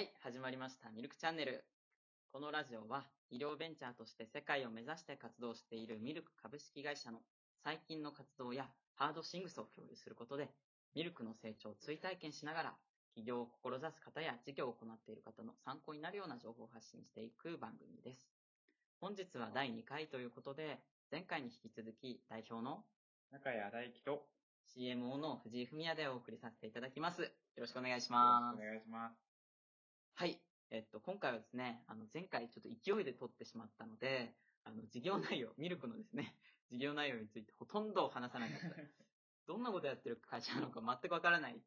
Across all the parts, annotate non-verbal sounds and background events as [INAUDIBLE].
はい、始まりました。ミルクチャンネル。このラジオは、医療ベンチャーとして世界を目指して活動しているミルク株式会社の最近の活動やハードシングスを共有することで、ミルクの成長を追体験しながら、起業を志す方や事業を行っている方の参考になるような情報を発信していく番組です。本日は第2回ということで、前回に引き続き代表の中谷大輝と、よ CMO の藤井文也でお送りさせていただきます。よろしくお願いしろますしくお。願いします。はい。えっと、今回はですね、あの、前回ちょっと勢いで撮ってしまったので、あの、事業内容、ミルクのですね、[LAUGHS] 事業内容についてほとんど話さなかった。[LAUGHS] どんなことやってる会社なのか全くわからない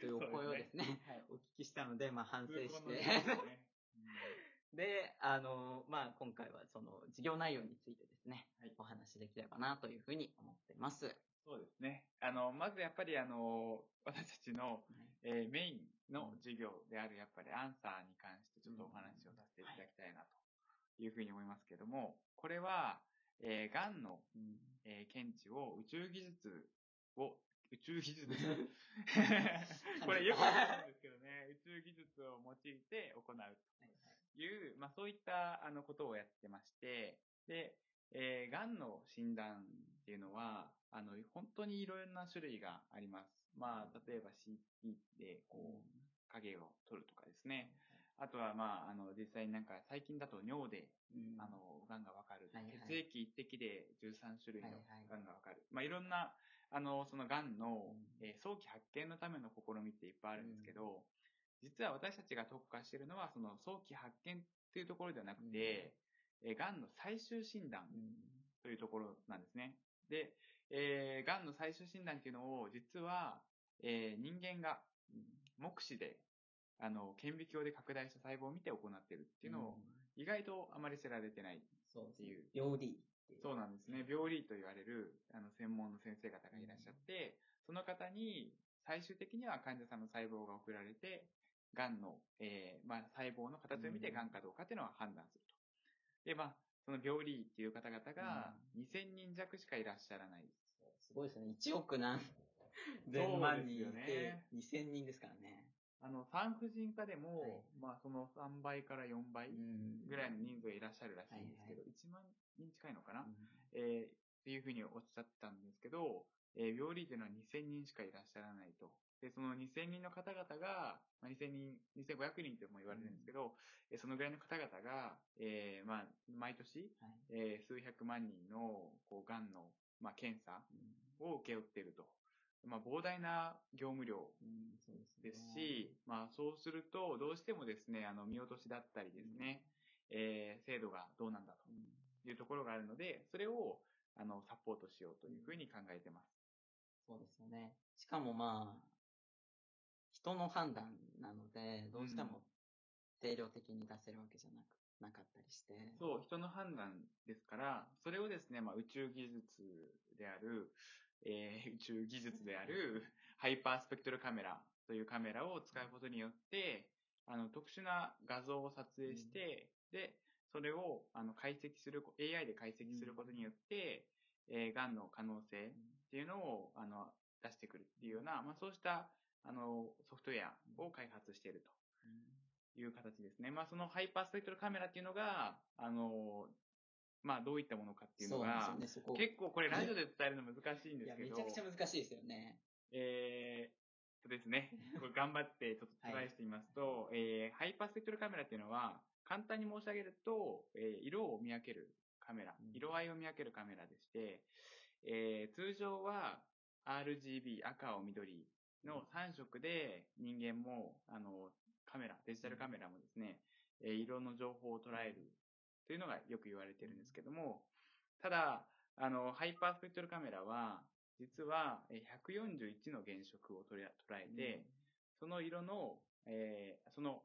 というお声をですね、はい。お聞きしたので、まあ反省してですね [LAUGHS] で、あの、まあ今回はその事業内容についてですね、はいお話しできればなというふうに思ってます。そうですね。あの、まずやっぱりあの、私たちの、えーメインの授業である、やっぱりアンサーに関してちょっとお話をさせていただきたいなというふうに思いますけども、これは、えー、癌の、うん。えー検知を宇宙技術を、宇宙技術？[LAUGHS] これよくわかるんですけどね、宇宙技術を用いて行うという、まあそういったあのことをやってまして、で、えー、癌の診断っていうのは、あの、本当にいろんな種類があります。まあ、例えば CT で、こう、影を取るとかですね。あとは、まあ、あの、実際になんか最近だと尿で、うんあの、癌がわかる。はいはい血液一滴で13種類の癌がわかる。まあ、いろんな、あの、その癌の、うんえー早期発見のための試みっていっぱいあるんですけど、実は私たちが特化しているのは、その早期発見っていうところではなくて、えー癌の最終診断うんというところなんですね。で、えー、癌の最終診断っていうのを、実は、えー人間が目視で、あの、顕微鏡で拡大した細胞を見て行っているっていうのを、意外とあまり知られてない。そうっていう病理。そうなんですね。病理と言われる、あの、専門の先生方がいらっしゃって、その方に、最終的には患者さんの細胞が送られて、癌の、えーまあ、細胞の形を見てうん癌かどうかっていうのは判断すると。で、まあ、その病理っていう方々が2000人弱しかいらっしゃらない。すごいですね。1億何 [LAUGHS] 千万人いてよね、2000人ですからね。あの、産婦人科でも、はい。まあ、その3倍から4倍うん。ぐらいの人数がいらっしゃるらしいんですけど、はい1万人近いのかな、うん。えーっていうふうにおっしゃったんですけど、えー病理っていうのは2000人しかいらっしゃらないと。で、その2000人の方々が、まあ、2000人、2500人とも言われるんですけど、えーそのぐらいの方々が、えーまあ、毎年、はい。えー数百万人の、こう、癌の、まあ、検査を請け負っていると。まあ、膨大な業務量でですすし、まあ、そうすると、どうしてもですね、あの、見落としだったりですね、えー精度がどうなんだうんというところがあるので、それを、あの、サポートしようというふうに考えてます。そうですよね。しかもまあ、人の判断なので、どうしても定量的に出せるわけじゃなく、なかったりして。そう、人の判断ですから、それをですね、まあ、宇宙技術である、えー宇宙技術である、ハイパースペクトルカメラというカメラを使うことによって、あの、特殊な画像を撮影して、で、それを、あの、解析する、AI で解析することによって、えー、癌の可能性っていうのを、あの、出してくるっていうような、まあ、そうした、あの、ソフトウェアを開発していると。いう形ですね。まあ、そのハイパースペクトルカメラっていうのが、あの、まあ、どういったものかっていうのが、ね。結構これラジオで伝えるの難しいんですけど、めちゃくちゃ難しいですよね。えーっとですね、これ頑張ってちょっとトライしてみますと、えーハイパースペクトルカメラっていうのは、簡単に申し上げると、えー色を見分けるカメラうん、色合いを見分けるカメラでして、えー通常は RGB、赤、青、緑の3色で人間も、あの、カメラ、デジタルカメラもですね、えー色の情報を捉えるというのがよく言われてるんですけども、ただ、あの、ハイパースペクトルカメラは、実はえー141の原色を捉えて、その色の、えーその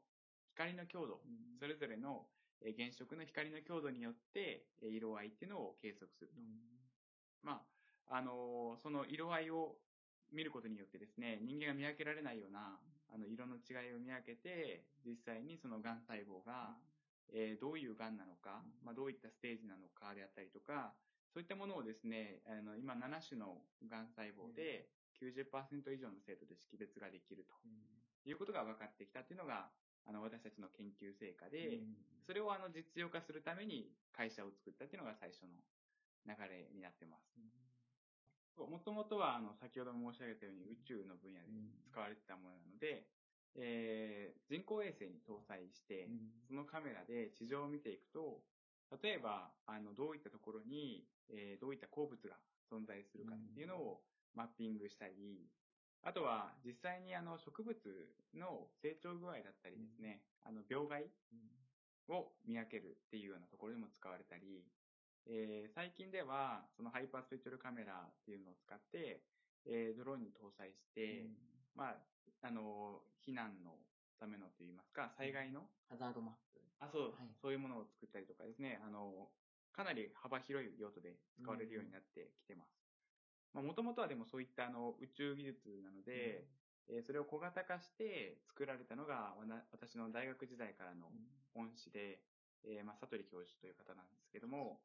光の強度、うん。それぞれのえー原色の光の強度によって、えー色合いっていうのを計測すると。まあ、あのーその色合いを見ることによってですね、人間が見分けられないような、あの、色の違いを見分けて、実際にその癌細胞が、えーどういう癌なのか、まあ、どういったステージなのかであったりとか、そういったものをですね、あの、今7種の癌細胞で90%以上の精度で識別ができるということが分かってきたっていうのが、あの、私たちの研究成果うで、ん。それをあの、実用化するために会社を作ったっていうのが最初の流れになってます。もともとは、あの、先ほども申し上げたように宇宙の分野で使われてたものなので、えー人工衛星に搭載して、そのカメラで地上を見ていくと、例えば、あの、どういったところに、えーどういった鉱物が存在するかっていうのをマッピングしたり、あとは、実際にあの、植物の成長具合だったりですね、あの、病害を見分けるっていうようなところにも使われたり、えー最近では、そのハイパースペクトルカメラっていうのを使って、えードローンに搭載して、まあ、あの、避難のためのといいますか、災害の、ハザードマップ。あ、そう、はい。そういうものを作ったりとかですね、あの、かなり幅広い用途で使われるようになってきてます。まあ、もともとはでもそういったあの、宇宙技術なので、えーそれを小型化して作られたのが、わな私の大学時代からの恩師で、えーまあ、佐取教授という方なんですけども、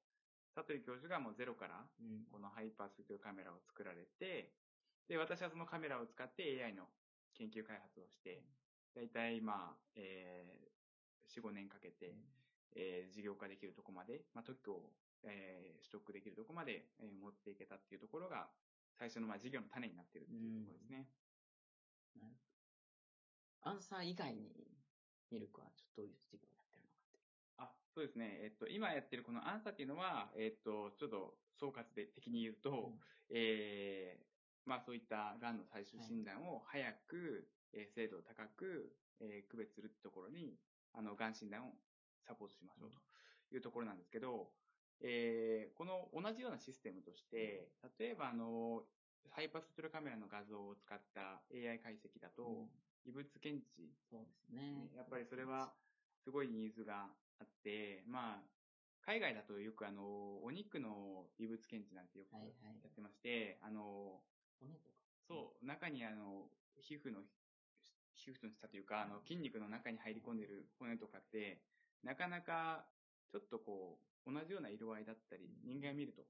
佐取教授がもうゼロから、うん。このハイパースペクトルカメラを作られて、で、私はそのカメラを使って AI の研究開発をして、だいたいまあ、えー、4、5年かけて、えー事業化できるとこまで、まあ、特許を、えー取得できるとこまで、えー持っていけたっていうところが、最初のまあ事業の種になってるっていうところですね。なるほどアンサー以外に、ミルクはちょっとどういう事業をやってるのかって。あ、そうですね。えっと、今やってるこのアンサーっていうのは、えっと、ちょっと総括で的に言うと、えーまあそういった癌の最終診断を早く、えー精度高く、えー区別するところに、あの、癌診断をサポートしましょうというところなんですけど、えーこの同じようなシステムとして、例えばあの、ハイパースペクトルカメラの画像を使った AI 解析だと、異物検知。そうですね。やっぱりそれは、すごいニーズがあって、まあ、海外だとよくあの、お肉の異物検知なんてよくはいやはい。ってまして、あの、骨とか。そう、中にあの、皮膚の、皮膚の下というか、あの、筋肉の中に入り込んでる骨とかって、なかなか、ちょっとこう、同じような色合いだったり、人間が見ると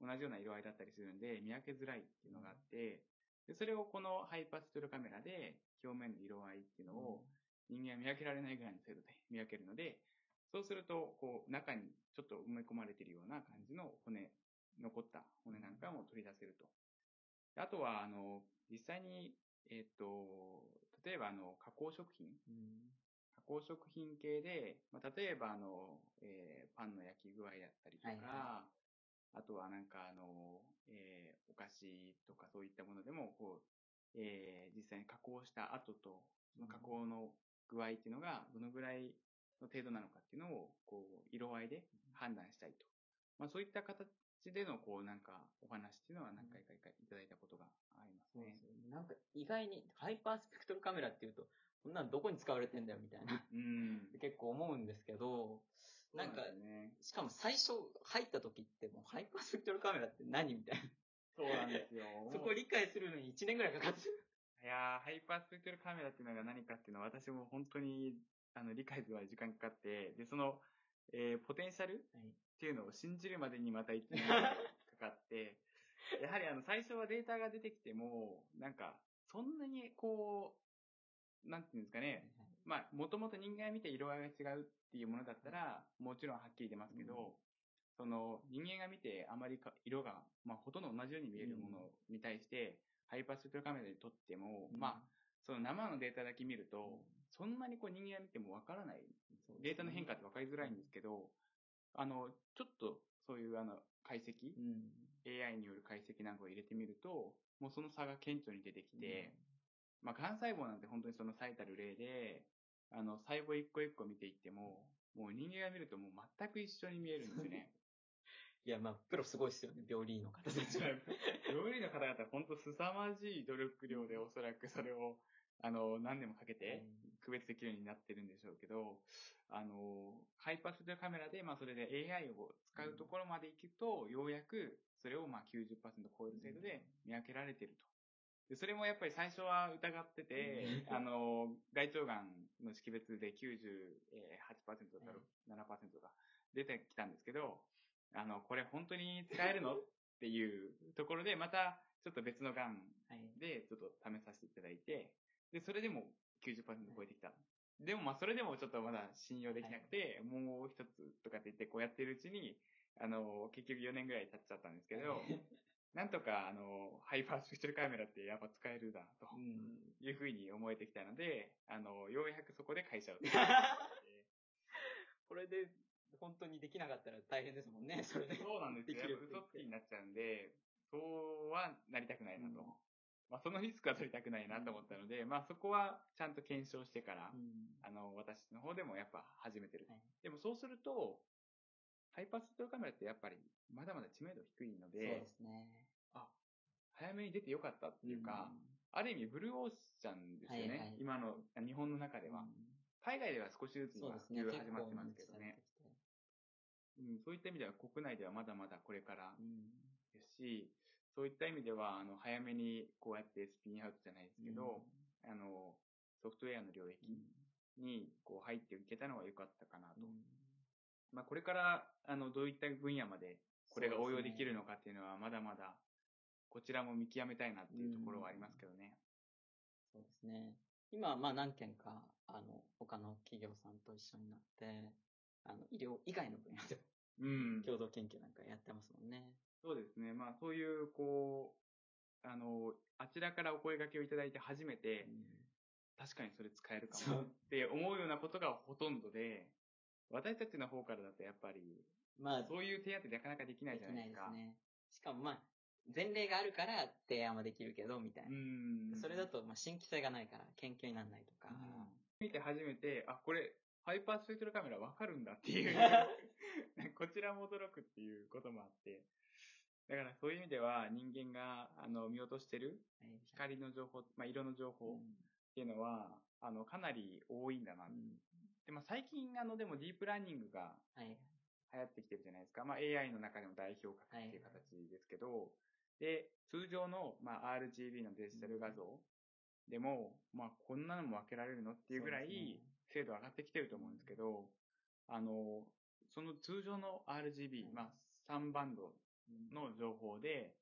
同じような色合いだったりするんで、見分けづらいっていうのがあって、でそれをこのハイパーストルカメラで表面の色合いっていうのを人間は見分けられないぐらいの精度で [LAUGHS] 見分けるので、そうすると、こう、中にちょっと埋め込まれているような感じの骨、残った骨なんかも取り出せると。あとは、あの、実際に、えっ、と、例えば、あの、加工食品うん。加工食品系で、まあ、例えば、あの、えーパンの焼き具合だったりとか、はいはあとはなんか、あの、えーお菓子とかそういったものでも、こう、えー実際に加工した後と、その加工の具合っていうのが、どのぐらいの程度なのかっていうのを、こう、色合いで判断したいと。まあ、そういった形での、こう、なんか、お話っていうのは何回かいただいたことがありますねそうで。すよね。なんか意外にハイパースペクトルカメラっていうと、こんなのどこに使われてんだよみたいな、うん。結構思うんですけど、なんかね。しかも最初入った時ってもうハイパースペクトルカメラって何みたいな。そうなんですよ。[LAUGHS] そこを理解するのに1年ぐらいかかってる。いやー、ハイパースペクトルカメラっていうのが何かっていうのは私も本当に、あの、理解するまで時間かかって、で、その、えーポテンシャルっていうのを信じるまでにまた1年 [LAUGHS] かかって、やはりあの、最初はデータが出てきても、なんか、そんなにこう、なんていうんですかね、まあ、もともと人間が見て色合いが違うっていうものだったら、もちろんはっきり出ますけど、その人間が見てあまりか色が、まあ、ほとんど同じように見えるものに対して、ハイパースペクトルカメラで撮っても、まあ、その生のデータだけ見ると、そんなにこう人間が見てもわからない。データの変化ってわかりづらいんですけど、あの、ちょっとそういうあの、解析、うん。AI による解析なんかを入れてみると、もうその差が顕著に出てきて、まあ、癌細胞なんて本当にその最たる例で、あの、細胞一個一個見ていっても、もう人間が見るともう全く一緒に見えるんですよね。[LAUGHS] いや、まあ、プロすごいですよね、病理医の方たちは。[LAUGHS] 料理の方々は本当凄まじい努力量でおそらくそれを、あの、何年もかけて区別できるようになってるんでしょうけど、あの、ハイパースペクトルカメラで、まあそれで AI を使うところまで行くと、ようやくそれをまあ90%超える精度で見分けられてると。で、それもやっぱり最初は疑ってて、あの、大腸がんの識別で98%とか7%とか出てきたんですけど、あの、これ本当に使えるの？っていうところで、またちょっと別のがんはい。でちょっと試させていただいて、で、それでも90%超えてきたっでもまあそれでもちょっとまだ信用できなくて、もう一つとかって言ってこうやってるうちに、あの、結局4年ぐらい経っちゃったんですけど、[LAUGHS] なんとかあの、ハイパースペクトルカメラってやっぱ使えるだとうん。いうふうに思えてきたので、あの、ようやくそこで会社を。[LAUGHS] これで、本当にできなかったら大変ですもんね、それで。そうなんですよ。できるって言って嘘つきになっちゃうんで、そうはなりたくないなと。うんまあそのリスクは取りたくないなと思ったので、まあそこはちゃんと検証してから、うんあの、私の方でもやっぱ始めてる。はいでもそうすると、ハイパーストルカメラってやっぱりまだまだ知名度低いのそうで、ですね。あ、早めに出てよかったっていうか、ある意味ブルーオーシャンですよね。はいはい今の日本の中でうん、は。海外では少しずつ今。普始まってますけどね。うん、そういった意味では国内ではまだまだこれからですし、そういった意味では、あの、早めにこうやってスピンアウトじゃないですけど、あの、ソフトウェアの領域にこう入っていけたのは良かったかなと。うんまあ、これから、あの、どういった分野までこれが応用できるのか。かっていうのは、まだまだ、こちらも見極めたいなっていうところはありますけどね。そうですね。今、まあ何件か、あの、他の企業さんと一緒になって、あの、医療以外の分野でうん。共同研究なんかやってますもんね。そうですね。まあ、そういう、こう、あの、あちらからお声掛けをいただいて初めて、確かにそれ使えるかもって思うようなことがほとんどで、私たちの方からだとやっぱり、まあ、そういう手当てなかなかできないじゃないですか。できないですね。しかもまあ、前例があるから提案はできるけど、みたいな。うん。それだと、まあ、新規性がないから、研究にならないとか。見て初めて、あ、これ、ハイパースペクトルカメラわかるんだっていう、[LAUGHS] こちらも驚くっていうこともあって、だからそういう意味では人間があの見落としてるはい光の情報、まあ、色の情う報っんていうのは、あの、かなり多いんだな。うんで、まあ、最近あの、でもディープラーニングがはい。流行ってきてるじゃないですか。まあ、AI の中でも代表格っていう形ですけど、で、通常の、まあ、RGB のデジタル画像でも、まあ、こんなのも分けられるのっていうぐらいね、精度上がってきてると思うんですけど、あの、その通常の RGB、はいまあ、3バンドの情報で、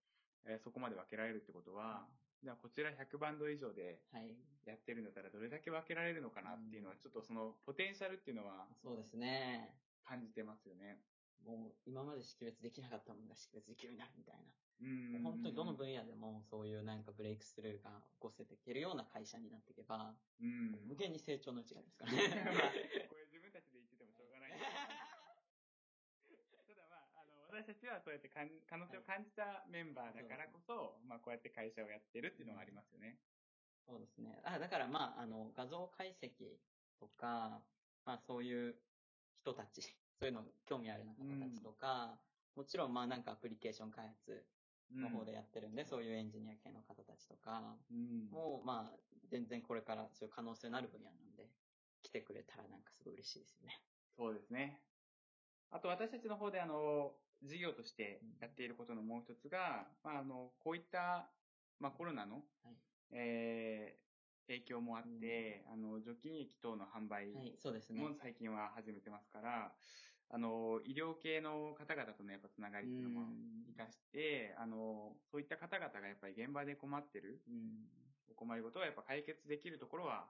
えーそこまで分けられるってことは、じゃあこちら100バンド以上ではい。やってるんだったらどれだけ分けられるのかなっていうのは、ちょっとそのポテンシャルっていうのはそうですね。感じてますよね。もう、今まで識別できなかったものが識別できるようになるみたいな。うん本当にどの分野でもそういうなんかブレイクスルーが起こせていけるような会社になっていけば、うん。無限に成長の余地がありますから [LAUGHS] まあね。これ自分たちで言っててもしょうがない。私たちはそうやってかん可能性を感じたメンバーだからこそ、まあこうやって会社をやってるっていうのはありますよね。そうですね。あ、だからまあ、あの、画像解析とか、まあそういう人たち、[LAUGHS] そういうの興味ある方たちとか、もちろんまあなんかアプリケーション開発の方でやってるんで、そういうエンジニア系の方たちとか、うん。もうまあ、全然これからそういう可能性のある分野なんで、来てくれたらなんかすごい嬉しいですよね。そうですね。あと私たちの方であの、事業としてやっていることのもう一つが、まああの、こういった、まあコロナの、はい。えー影響もあって、あの、除菌液等の販売はい、そうですね。も最近は始めてますから、あの、医療系の方々とのやっぱつながりっていうのもうん。活かして、あの、そういった方々がやっぱり現場で困ってるうん。お困りごとをやっぱ解決できるところは、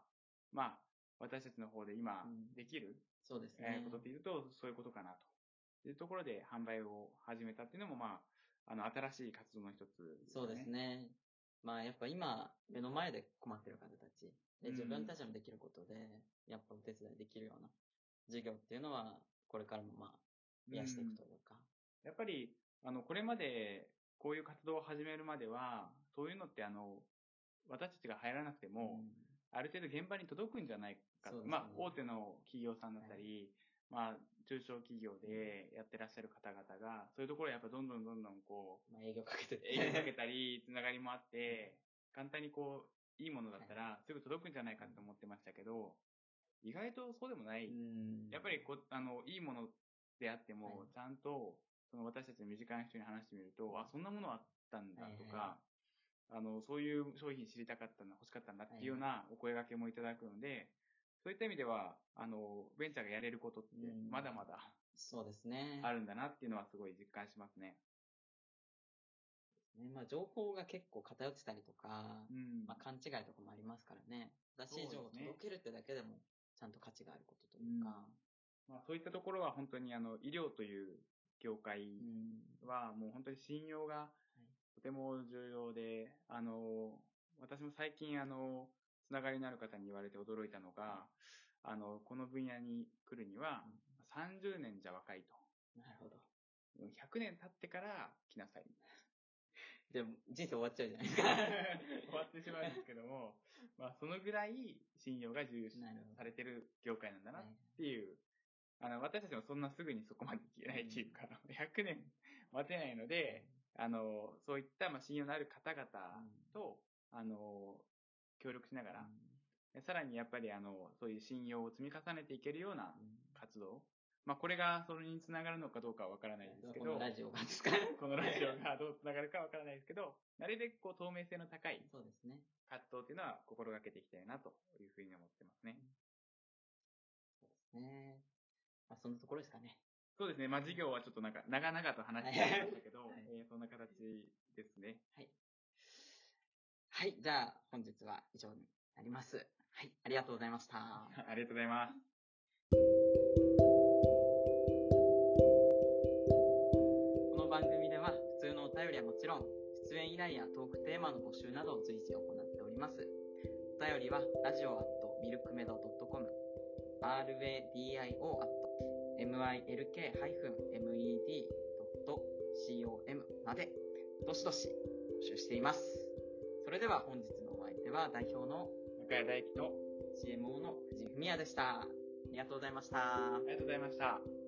まあ、私たちの方で今うん。できる、そうですね。えーことっていうと、そういうことかなというところで販売を始めたっていうのも、まあ、あの、新しい活動の一つ、そうです。ね。まあやっぱ今、目の前で困ってる方たち、でうん自分たちもできることで、やっぱお手伝いできるような事業っていうのは、これからもまあ、増やしていくというか。やっぱり、あの、これまで、こういう活動を始めるまでは、そういうのってあの、私たちが入らなくても、うんある程度現場に届くんじゃないかと。ねまあ、大手の企業さんだったり、まあ、中小企業でやってらっしゃる方々が、そういうところやっぱどんどんどんどんこまあ営業かけてう、営業かけたり、つながりもあって、簡単にこう、いいものだったら、すぐ届くんじゃないかって思ってましたけど、意外とそうでもない。うん。やっぱりこう、あの、いいものであっても、はい。ちゃんと、その私たちの身近な人に話してみると、あ、そんなものあったんだとか、あの、そういう商品知りたかったんだ、欲しかったんだっていうようなお声掛けもいただくので、そういった意味では、あの、ベンチャーがやれることってうん、まだまだそうですね。あるんだなっていうのはすごい実感しますね。ねまあ情報が結構偏ってたりとか、うん。まあ勘違いとかもありますからね。正しい情報を届けるってだけでもちゃんと価値があることというか。まあ、そういったところは本当にあの医療という業界うん。はもう本当に信用がとても重要で、あの、私も最近あの、つながりのある方に言われて驚いたのが、あの、この分野に来るには30年じゃ若いと。なるほど。100年経ってから来なさい。[LAUGHS] でも、人生終わっちゃうじゃないですか。[LAUGHS] 終わってしまうんですけども、[LAUGHS] まあそのぐらい信用が重視なるほどされてる業界なんだなはいっていう、あの、私たちもそんなすぐにそこまでいけないっていうか、100年待てないので、あの、そういった、まあ、信用のある方々と、あの、協力しながら、でさらにやっぱり、あの、そういう信用を積み重ねていけるような活動、まあ、これがそれにつながるのかどうかはわからないですけど、このラジオがですか？[LAUGHS] このラジオがどうつながるかわからないですけど、なるべくこう透明性の高いそうですね。活動っていうのは心がけていきたいなというふうに思ってますね。そうですね。まあ、そんなところですかね。そうですね。まあ、授業はちょっとなんか、長々と話してましたけど、[LAUGHS] はいえーそんな形ですね。はい。はい。じゃあ、本日は以上になります。はい。ありがとうございました。[LAUGHS] ありがとうございます。この番組では普通のお便りはもちろん、出演依頼やトークテーマの募集などを随時行っております。お便りは、ラジオ at milkmedo.com、radio at milk-med.com まで、どしどし募集しています。それでは本日のお相手は代表の中谷大輝と、CMO の藤井文也でした。ありがとうございましたあ。りがとうございました。